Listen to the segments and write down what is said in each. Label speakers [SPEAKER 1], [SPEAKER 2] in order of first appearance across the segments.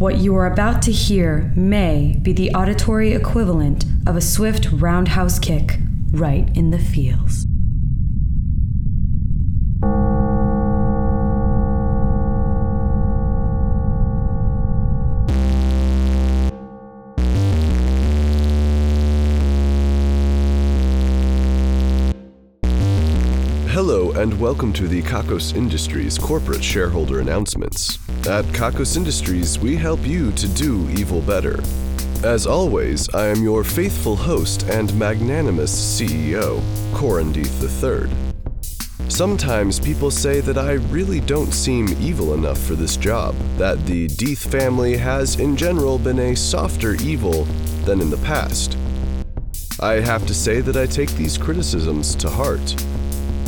[SPEAKER 1] What you are about to hear may be the auditory equivalent of a swift roundhouse kick right in the feels.
[SPEAKER 2] Hello, and welcome to the Kakos Industries corporate shareholder announcements. At Kakos Industries, we help you to do evil better. As always, I am your faithful host and magnanimous CEO, Corin Deeth III. Sometimes people say that I really don't seem evil enough for this job, that the Deeth family has in general been a softer evil than in the past. I have to say that I take these criticisms to heart.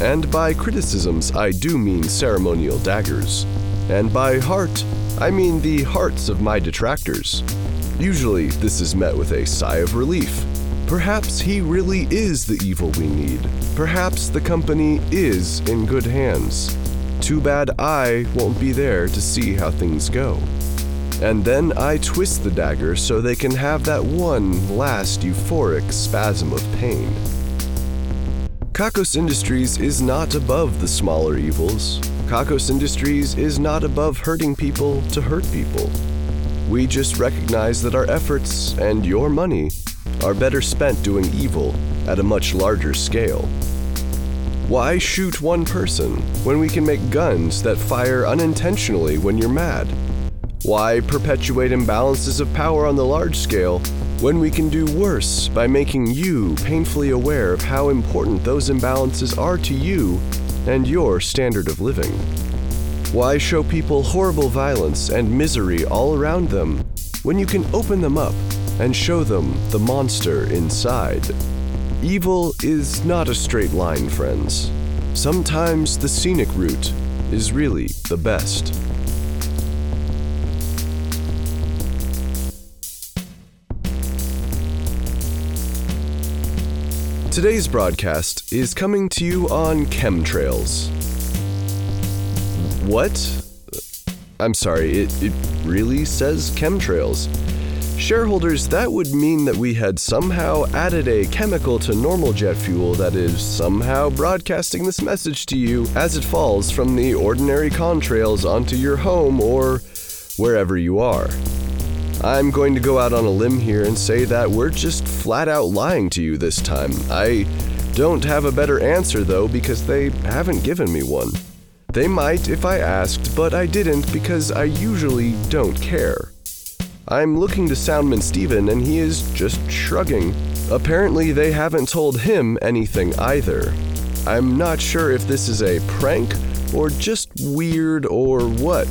[SPEAKER 2] And by criticisms, I do mean ceremonial daggers. And by heart, I mean the hearts of my detractors. Usually, this is met with a sigh of relief. Perhaps he really is the evil we need. Perhaps the company is in good hands. Too bad I won't be there to see how things go. And then I twist the dagger so they can have that one last euphoric spasm of pain. Kakos Industries is not above the smaller evils. Kakos Industries is not above hurting people to hurt people. We just recognize that our efforts and your money are better spent doing evil at a much larger scale. Why shoot one person when we can make guns that fire unintentionally when you're mad? Why perpetuate imbalances of power on the large scale when we can do worse by making you painfully aware of how important those imbalances are to you and your standard of living? Why show people horrible violence and misery all around them when you can open them up and show them the monster inside? Evil is not a straight line, friends. Sometimes the scenic route is really the best. Today's broadcast is coming to you on chemtrails. What? I'm sorry, it, it really says chemtrails. Shareholders, that would mean that we had somehow added a chemical to normal jet fuel that is somehow broadcasting this message to you as it falls from the ordinary contrails onto your home or wherever you are. I'm going to go out on a limb here and say that we're just flat out lying to you this time. I don't have a better answer though because they haven't given me one. They might if I asked, but I didn't because I usually don't care. I'm looking to Soundman Steven and he is just shrugging. Apparently, they haven't told him anything either. I'm not sure if this is a prank or just weird or what.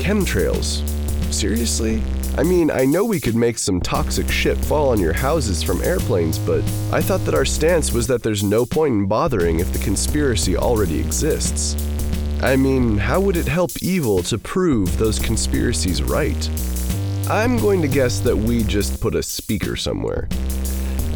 [SPEAKER 2] Chemtrails. Seriously? I mean, I know we could make some toxic shit fall on your houses from airplanes, but I thought that our stance was that there's no point in bothering if the conspiracy already exists. I mean, how would it help evil to prove those conspiracies right? I'm going to guess that we just put a speaker somewhere.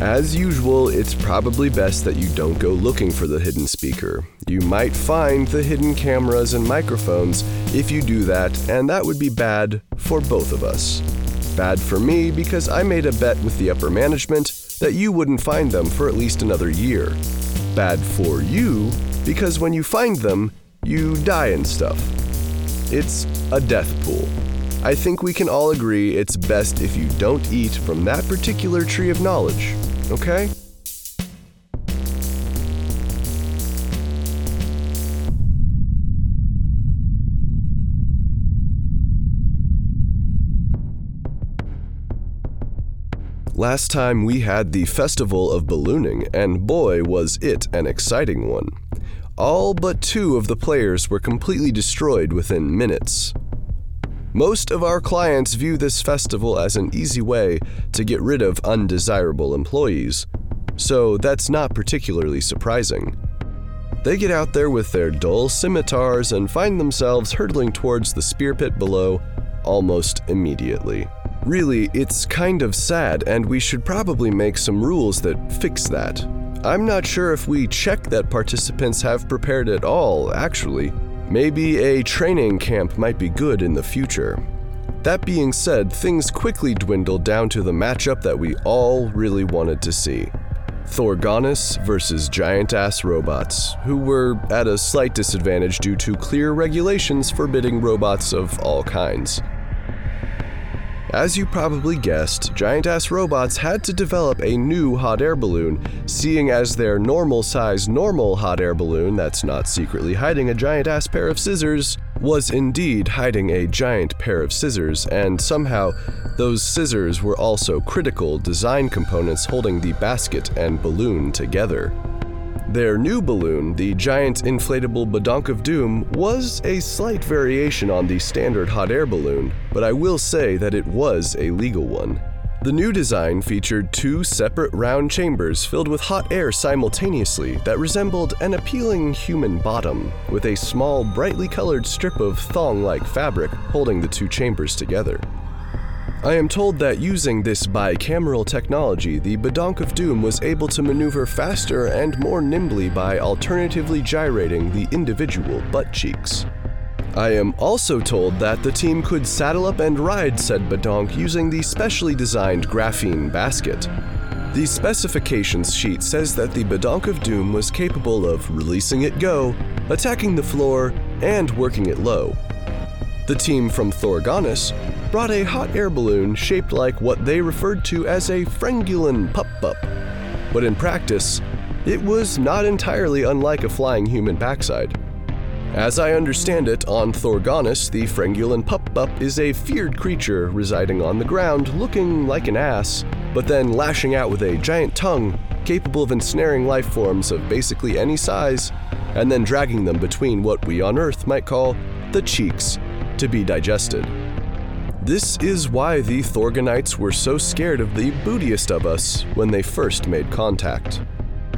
[SPEAKER 2] As usual, it's probably best that you don't go looking for the hidden speaker. You might find the hidden cameras and microphones if you do that, and that would be bad for both of us. Bad for me because I made a bet with the upper management that you wouldn't find them for at least another year. Bad for you because when you find them, you die and stuff. It's a death pool. I think we can all agree it's best if you don't eat from that particular tree of knowledge, okay? Last time we had the Festival of Ballooning, and boy, was it an exciting one. All but two of the players were completely destroyed within minutes. Most of our clients view this festival as an easy way to get rid of undesirable employees, so that's not particularly surprising. They get out there with their dull scimitars and find themselves hurtling towards the spear pit below almost immediately. Really, it's kind of sad, and we should probably make some rules that fix that. I'm not sure if we check that participants have prepared at all, actually. Maybe a training camp might be good in the future. That being said, things quickly dwindled down to the matchup that we all really wanted to see. Thorgonus versus giant ass robots, who were at a slight disadvantage due to clear regulations forbidding robots of all kinds. As you probably guessed, giant ass robots had to develop a new hot air balloon, seeing as their normal size normal hot air balloon that's not secretly hiding a giant ass pair of scissors was indeed hiding a giant pair of scissors, and somehow those scissors were also critical design components holding the basket and balloon together. Their new balloon, the giant inflatable Badonk of Doom, was a slight variation on the standard hot air balloon, but I will say that it was a legal one. The new design featured two separate round chambers filled with hot air simultaneously that resembled an appealing human bottom, with a small, brightly colored strip of thong like fabric holding the two chambers together. I am told that using this bicameral technology, the Badonk of Doom was able to maneuver faster and more nimbly by alternatively gyrating the individual butt cheeks. I am also told that the team could saddle up and ride said Badonk using the specially designed graphene basket. The specifications sheet says that the Badonk of Doom was capable of releasing it go, attacking the floor, and working it low. The team from Thorgonus brought a hot air balloon shaped like what they referred to as a Frengulin pup pup. But in practice, it was not entirely unlike a flying human backside. As I understand it, on Thorgonus, the Frengulin Pup is a feared creature residing on the ground looking like an ass, but then lashing out with a giant tongue capable of ensnaring life forms of basically any size, and then dragging them between what we on Earth might call the cheeks to be digested. This is why the Thorgonites were so scared of the bootiest of us when they first made contact.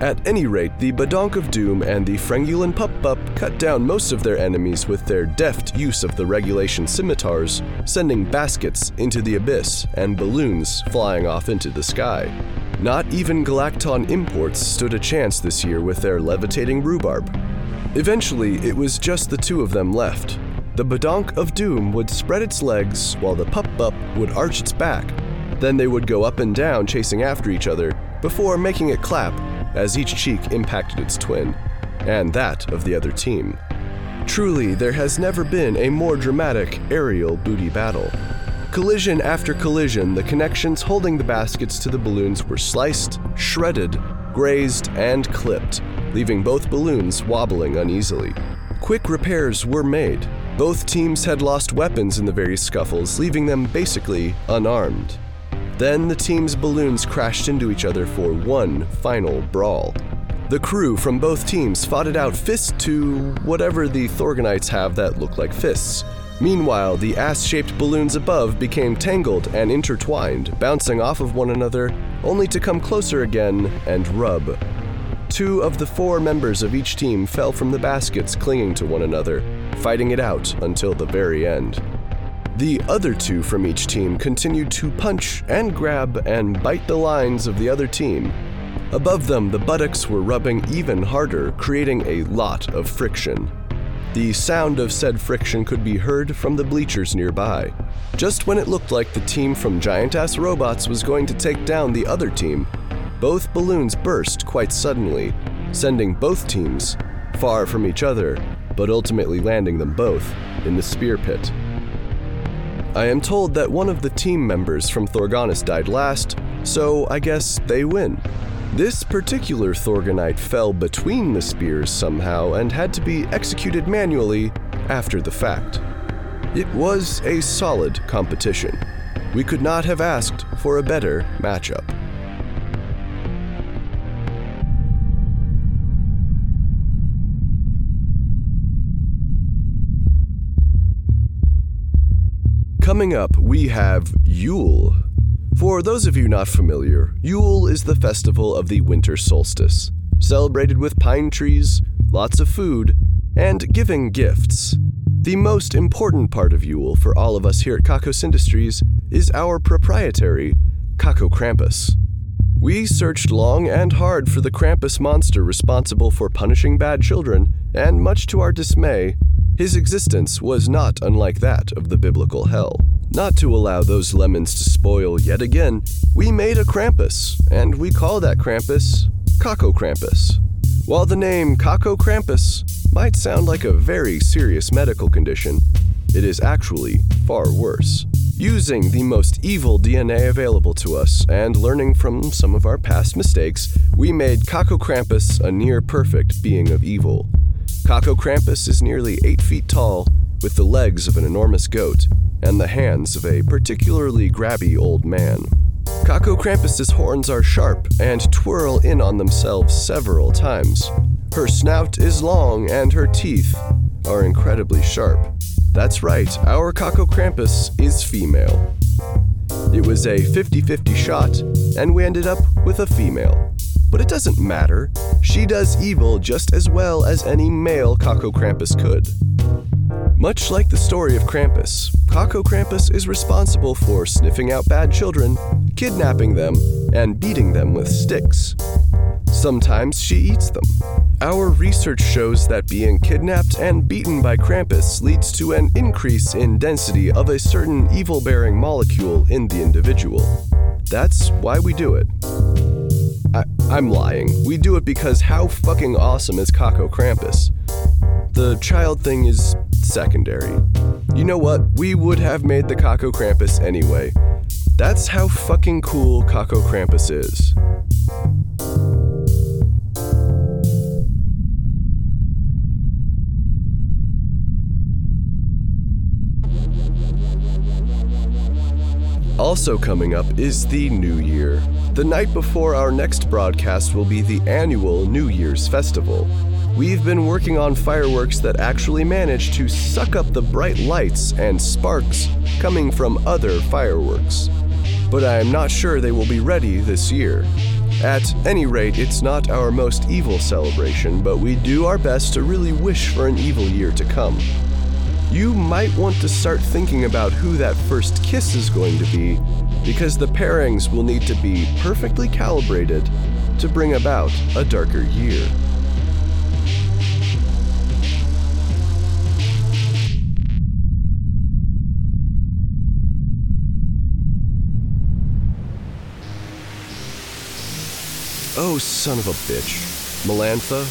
[SPEAKER 2] At any rate, the Badonk of Doom and the Frengulin Pup Pup cut down most of their enemies with their deft use of the regulation scimitars, sending baskets into the abyss and balloons flying off into the sky. Not even Galacton imports stood a chance this year with their levitating rhubarb. Eventually, it was just the two of them left. The Badonk of Doom would spread its legs while the Pup Pup would arch its back. Then they would go up and down chasing after each other before making it clap as each cheek impacted its twin, and that of the other team. Truly, there has never been a more dramatic aerial booty battle. Collision after collision, the connections holding the baskets to the balloons were sliced, shredded, grazed, and clipped, leaving both balloons wobbling uneasily. Quick repairs were made. Both teams had lost weapons in the various scuffles, leaving them basically unarmed. Then the team's balloons crashed into each other for one final brawl. The crew from both teams fought it out fist to whatever the Thorgonites have that look like fists. Meanwhile, the ass shaped balloons above became tangled and intertwined, bouncing off of one another, only to come closer again and rub. Two of the four members of each team fell from the baskets, clinging to one another, fighting it out until the very end. The other two from each team continued to punch and grab and bite the lines of the other team. Above them, the buttocks were rubbing even harder, creating a lot of friction. The sound of said friction could be heard from the bleachers nearby. Just when it looked like the team from Giant Ass Robots was going to take down the other team, both balloons burst quite suddenly, sending both teams far from each other, but ultimately landing them both in the spear pit. I am told that one of the team members from Thorgonus died last, so I guess they win. This particular Thorgonite fell between the spears somehow and had to be executed manually after the fact. It was a solid competition. We could not have asked for a better matchup. Coming up, we have Yule. For those of you not familiar, Yule is the festival of the winter solstice, celebrated with pine trees, lots of food, and giving gifts. The most important part of Yule for all of us here at Kakos Industries is our proprietary Kako Krampus. We searched long and hard for the Krampus monster responsible for punishing bad children, and much to our dismay, his existence was not unlike that of the biblical hell. Not to allow those lemons to spoil yet again, we made a Krampus, and we call that Krampus Kako Krampus. While the name Kako Krampus might sound like a very serious medical condition, it is actually far worse. Using the most evil DNA available to us and learning from some of our past mistakes, we made Kako Krampus a near perfect being of evil. Kako Krampus is nearly 8 feet tall, with the legs of an enormous goat and the hands of a particularly grabby old man. Kako Krampus's horns are sharp and twirl in on themselves several times. Her snout is long and her teeth are incredibly sharp. That's right, our Kako Krampus is female. It was a 50 50 shot, and we ended up with a female. But it doesn't matter. She does evil just as well as any male Kako Krampus could. Much like the story of Krampus, Kako Krampus is responsible for sniffing out bad children, kidnapping them, and beating them with sticks. Sometimes she eats them. Our research shows that being kidnapped and beaten by Krampus leads to an increase in density of a certain evil bearing molecule in the individual. That's why we do it. I, I'm lying. We do it because how fucking awesome is Kako Krampus? The child thing is secondary. You know what? We would have made the Kako Krampus anyway. That's how fucking cool Kako Krampus is. Also, coming up is the New Year. The night before our next broadcast will be the annual New Year's Festival. We've been working on fireworks that actually manage to suck up the bright lights and sparks coming from other fireworks. But I am not sure they will be ready this year. At any rate, it's not our most evil celebration, but we do our best to really wish for an evil year to come you might want to start thinking about who that first kiss is going to be, because the pairings will need to be perfectly calibrated to bring about a darker year. Oh, son of a bitch. Melantha?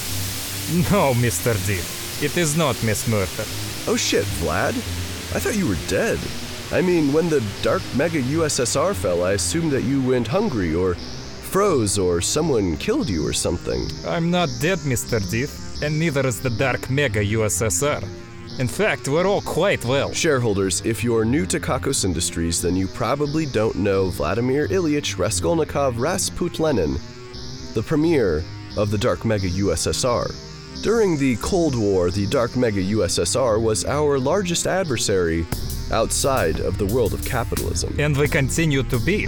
[SPEAKER 3] No, Mr. D. It is not Miss Murphy.
[SPEAKER 2] Oh shit, Vlad? I thought you were dead. I mean, when the Dark Mega USSR fell, I assumed that you went hungry or froze or someone killed you or something.
[SPEAKER 3] I'm not dead, Mr. Death, and neither is the Dark Mega USSR. In fact, we're all quite well.
[SPEAKER 2] Shareholders, if you're new to Kakos Industries, then you probably don't know Vladimir Ilyich Raskolnikov Rasputlenin, the premier of the Dark Mega USSR. During the Cold War, the Dark Mega USSR was our largest adversary outside of the world of capitalism.
[SPEAKER 3] And we continue to be.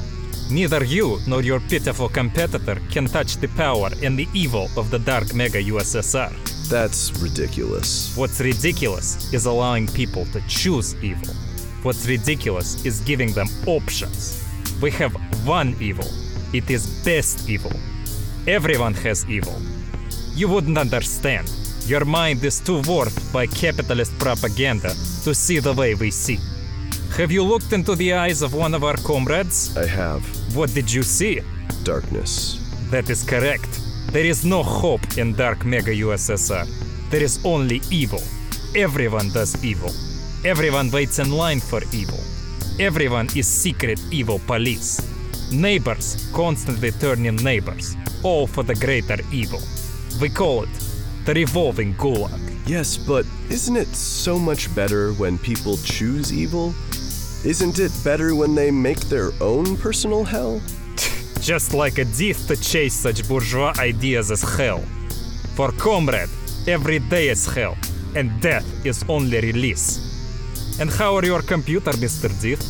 [SPEAKER 3] Neither you nor your pitiful competitor can touch the power and the evil of the Dark Mega USSR.
[SPEAKER 2] That's ridiculous.
[SPEAKER 3] What's ridiculous is allowing people to choose evil. What's ridiculous is giving them options. We have one evil. It is best evil. Everyone has evil. You wouldn't understand. Your mind is too warped by capitalist propaganda to see the way we see. Have you looked into the eyes of one of our comrades?
[SPEAKER 2] I have.
[SPEAKER 3] What did you see?
[SPEAKER 2] Darkness.
[SPEAKER 3] That is correct. There is no hope in Dark Mega USSR. There is only evil. Everyone does evil. Everyone waits in line for evil. Everyone is secret evil police. Neighbors constantly turn in neighbors, all for the greater evil. We call it the revolving gulag.
[SPEAKER 2] Yes, but isn't it so much better when people choose evil? Isn't it better when they make their own personal hell?
[SPEAKER 3] Just like a death to chase such bourgeois ideas as hell. For comrade, every day is hell, and death is only release. And how are your computer, Mr. Death?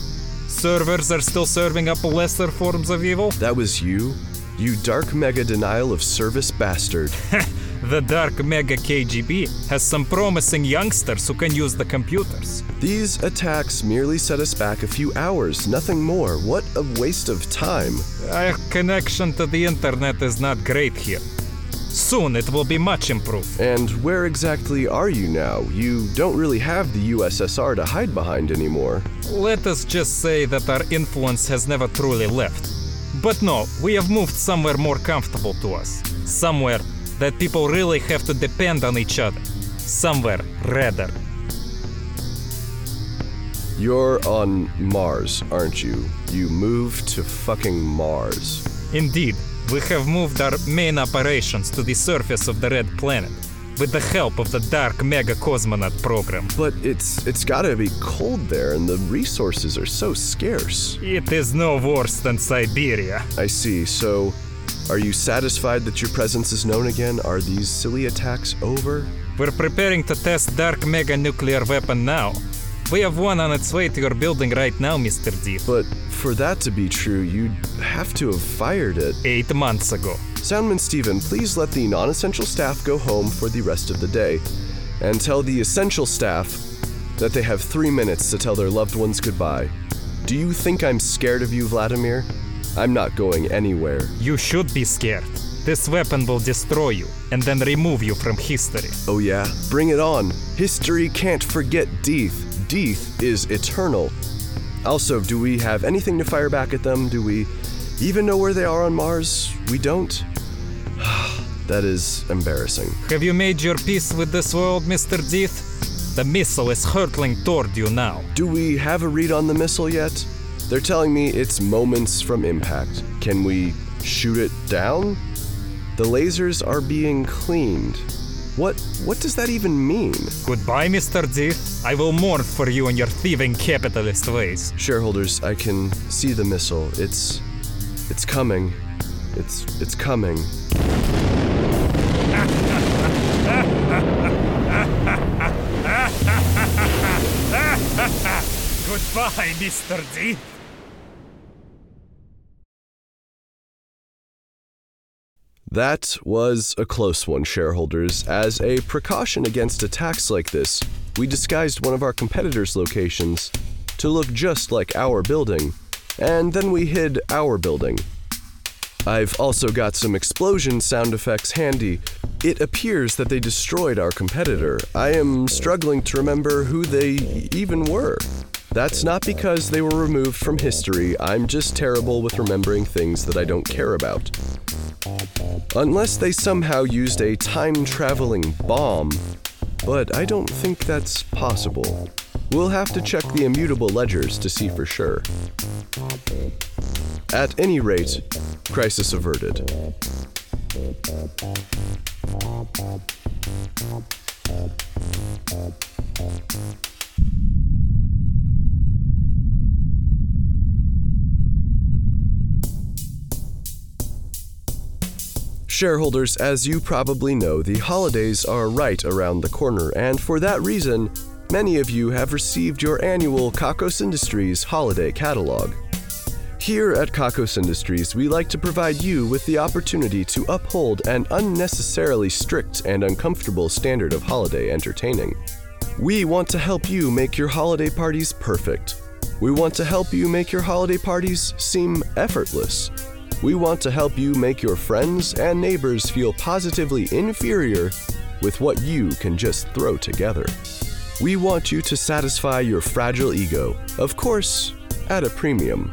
[SPEAKER 3] Servers are still serving up lesser forms of evil?
[SPEAKER 2] That was you? You dark mega denial of service bastard.
[SPEAKER 3] the dark mega KGB has some promising youngsters who can use the computers.
[SPEAKER 2] These attacks merely set us back a few hours, nothing more. What a waste of time.
[SPEAKER 3] Our connection to the internet is not great here. Soon it will be much improved.
[SPEAKER 2] And where exactly are you now? You don't really have the USSR to hide behind anymore.
[SPEAKER 3] Let us just say that our influence has never truly left. But no, we have moved somewhere more comfortable to us. Somewhere that people really have to depend on each other. Somewhere rather.
[SPEAKER 2] You're on Mars, aren't you? You moved to fucking Mars.
[SPEAKER 3] Indeed, we have moved our main operations to the surface of the Red Planet with the help of the Dark Mega Cosmonaut program.
[SPEAKER 2] But it's it's gotta be cold there and the resources are so scarce.
[SPEAKER 3] It is no worse than Siberia.
[SPEAKER 2] I see. So are you satisfied that your presence is known again? Are these silly attacks over?
[SPEAKER 3] We're preparing to test Dark Mega Nuclear Weapon now. We have one on its way to your building right now, Mr. Deeth.
[SPEAKER 2] But for that to be true, you'd have to have fired it.
[SPEAKER 3] Eight months ago.
[SPEAKER 2] Soundman Steven, please let the non essential staff go home for the rest of the day. And tell the essential staff that they have three minutes to tell their loved ones goodbye. Do you think I'm scared of you, Vladimir? I'm not going anywhere.
[SPEAKER 3] You should be scared. This weapon will destroy you and then remove you from history.
[SPEAKER 2] Oh, yeah? Bring it on. History can't forget Deeth. Deeth is eternal. Also, do we have anything to fire back at them? Do we even know where they are on Mars? We don't? that is embarrassing.
[SPEAKER 3] Have you made your peace with this world, Mr. Deeth? The missile is hurtling toward you now.
[SPEAKER 2] Do we have a read on the missile yet? They're telling me it's moments from impact. Can we shoot it down? The lasers are being cleaned. What what does that even mean?
[SPEAKER 3] Goodbye, Mr. Deeth. I will mourn for you and your thieving capitalist ways.
[SPEAKER 2] Shareholders, I can see the missile. It's it's coming. It's it's coming.
[SPEAKER 3] Goodbye, Mr. Deeth.
[SPEAKER 2] That was a close one, shareholders. As a precaution against attacks like this, we disguised one of our competitors' locations to look just like our building, and then we hid our building. I've also got some explosion sound effects handy. It appears that they destroyed our competitor. I am struggling to remember who they even were. That's not because they were removed from history, I'm just terrible with remembering things that I don't care about. Unless they somehow used a time traveling bomb, but I don't think that's possible. We'll have to check the immutable ledgers to see for sure. At any rate, crisis averted. Shareholders, as you probably know, the holidays are right around the corner, and for that reason, many of you have received your annual Kakos Industries holiday catalog. Here at Kakos Industries, we like to provide you with the opportunity to uphold an unnecessarily strict and uncomfortable standard of holiday entertaining. We want to help you make your holiday parties perfect. We want to help you make your holiday parties seem effortless. We want to help you make your friends and neighbors feel positively inferior with what you can just throw together. We want you to satisfy your fragile ego, of course, at a premium.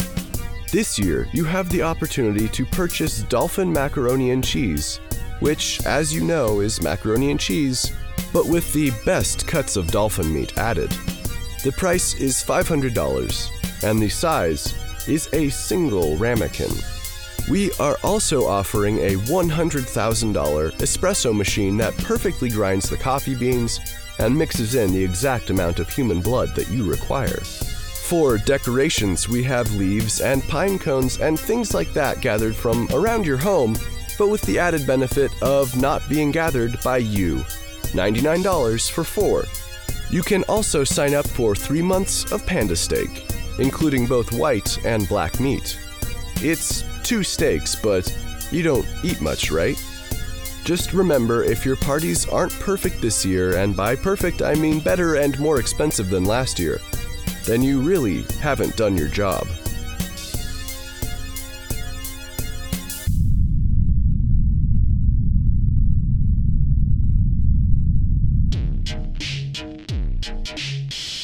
[SPEAKER 2] This year, you have the opportunity to purchase Dolphin Macaroni and Cheese, which, as you know, is macaroni and cheese, but with the best cuts of dolphin meat added. The price is $500, and the size is a single ramekin. We are also offering a $100,000 espresso machine that perfectly grinds the coffee beans and mixes in the exact amount of human blood that you require. For decorations, we have leaves and pine cones and things like that gathered from around your home, but with the added benefit of not being gathered by you. $99 for four. You can also sign up for three months of Panda Steak, including both white and black meat. It's two steaks, but you don't eat much, right? Just remember if your parties aren't perfect this year, and by perfect I mean better and more expensive than last year, then you really haven't done your job.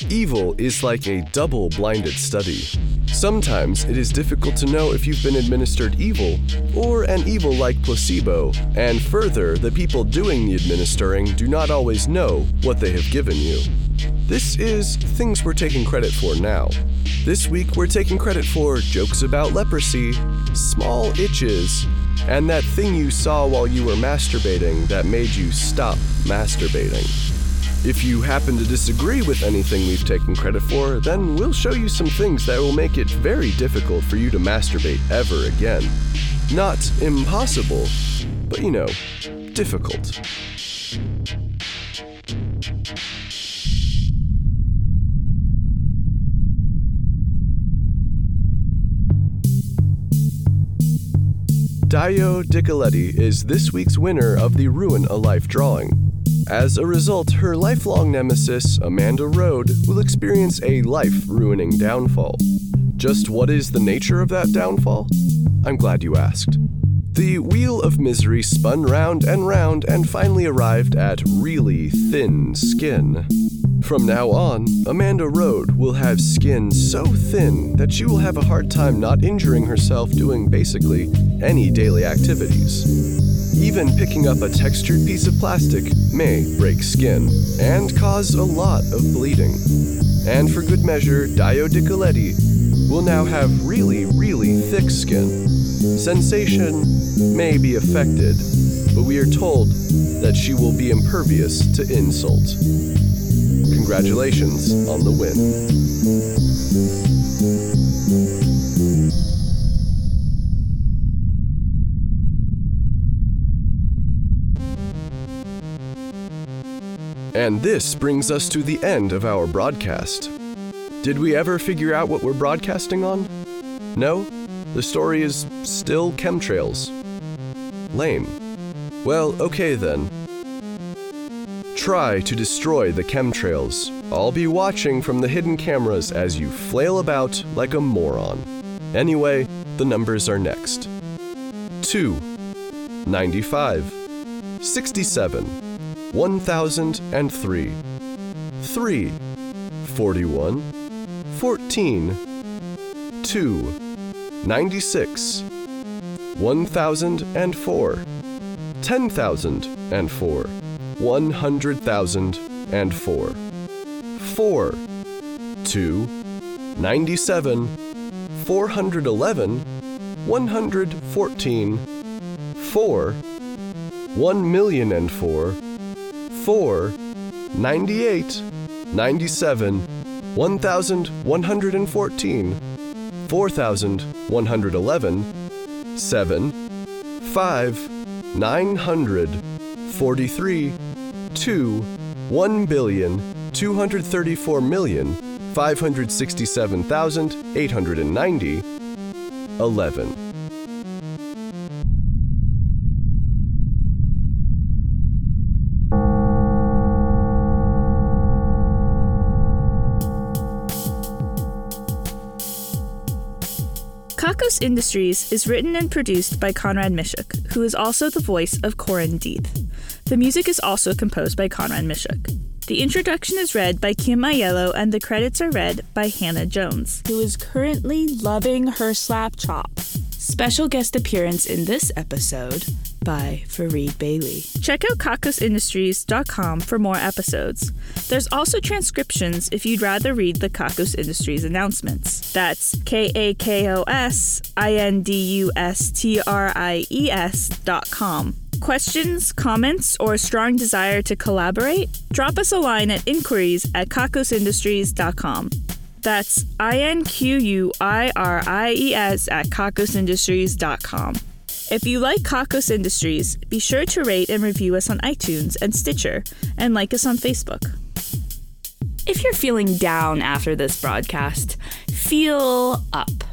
[SPEAKER 2] Evil is like a double blinded study. Sometimes it is difficult to know if you've been administered evil or an evil like placebo, and further, the people doing the administering do not always know what they have given you. This is things we're taking credit for now. This week, we're taking credit for jokes about leprosy, small itches, and that thing you saw while you were masturbating that made you stop masturbating. If you happen to disagree with anything we've taken credit for, then we'll show you some things that will make it very difficult for you to masturbate ever again. Not impossible, but you know, difficult. Dio Dicoletti is this week's winner of the Ruin a Life drawing. As a result, her lifelong nemesis, Amanda Road, will experience a life ruining downfall. Just what is the nature of that downfall? I'm glad you asked. The wheel of misery spun round and round and finally arrived at really thin skin. From now on, Amanda Road will have skin so thin that she will have a hard time not injuring herself doing basically any daily activities. Even picking up a textured piece of plastic may break skin and cause a lot of bleeding. And for good measure, Dio Dicoletti will now have really, really thick skin. Sensation may be affected, but we are told that she will be impervious to insult. Congratulations on the win. And this brings us to the end of our broadcast. Did we ever figure out what we're broadcasting on? No? The story is still chemtrails. Lame. Well, okay then. Try to destroy the chemtrails. I'll be watching from the hidden cameras as you flail about like a moron. Anyway, the numbers are next 2, 95, 67, 1003, 3, 41, 14, 2, 96, 1004, 10,004, 100,004, 4, 2, 97, 411, 114, 4, 1,004, Four, ninety-eight, ninety-seven, one thousand one hundred fourteen, four thousand one hundred eleven, seven, five, nine hundred, forty-three, two, one billion, two hundred thirty-four million, five hundred
[SPEAKER 4] sixty-seven thousand, eight hundred ninety, eleven. 11. Industries is written and produced by Conrad Mishuk, who is also the voice of Corin Deeth. The music is also composed by Conrad Mishuk. The introduction is read by Kim Aiello and the credits are read by Hannah Jones.
[SPEAKER 5] who is currently loving her slap chop.
[SPEAKER 1] Special guest appearance in this episode by Fareed Bailey.
[SPEAKER 4] Check out kakosindustries.com for more episodes. There's also transcriptions if you'd rather read the Kakos Industries announcements. That's K A K O S I N D U S T R I E S dot com. Questions, comments, or a strong desire to collaborate? Drop us a line at inquiries at kakosindustries.com. That's I N Q U I R I E S at kakosindustries.com. If you like Kakos Industries, be sure to rate and review us on iTunes and Stitcher, and like us on Facebook.
[SPEAKER 1] If you're feeling down after this broadcast, feel up.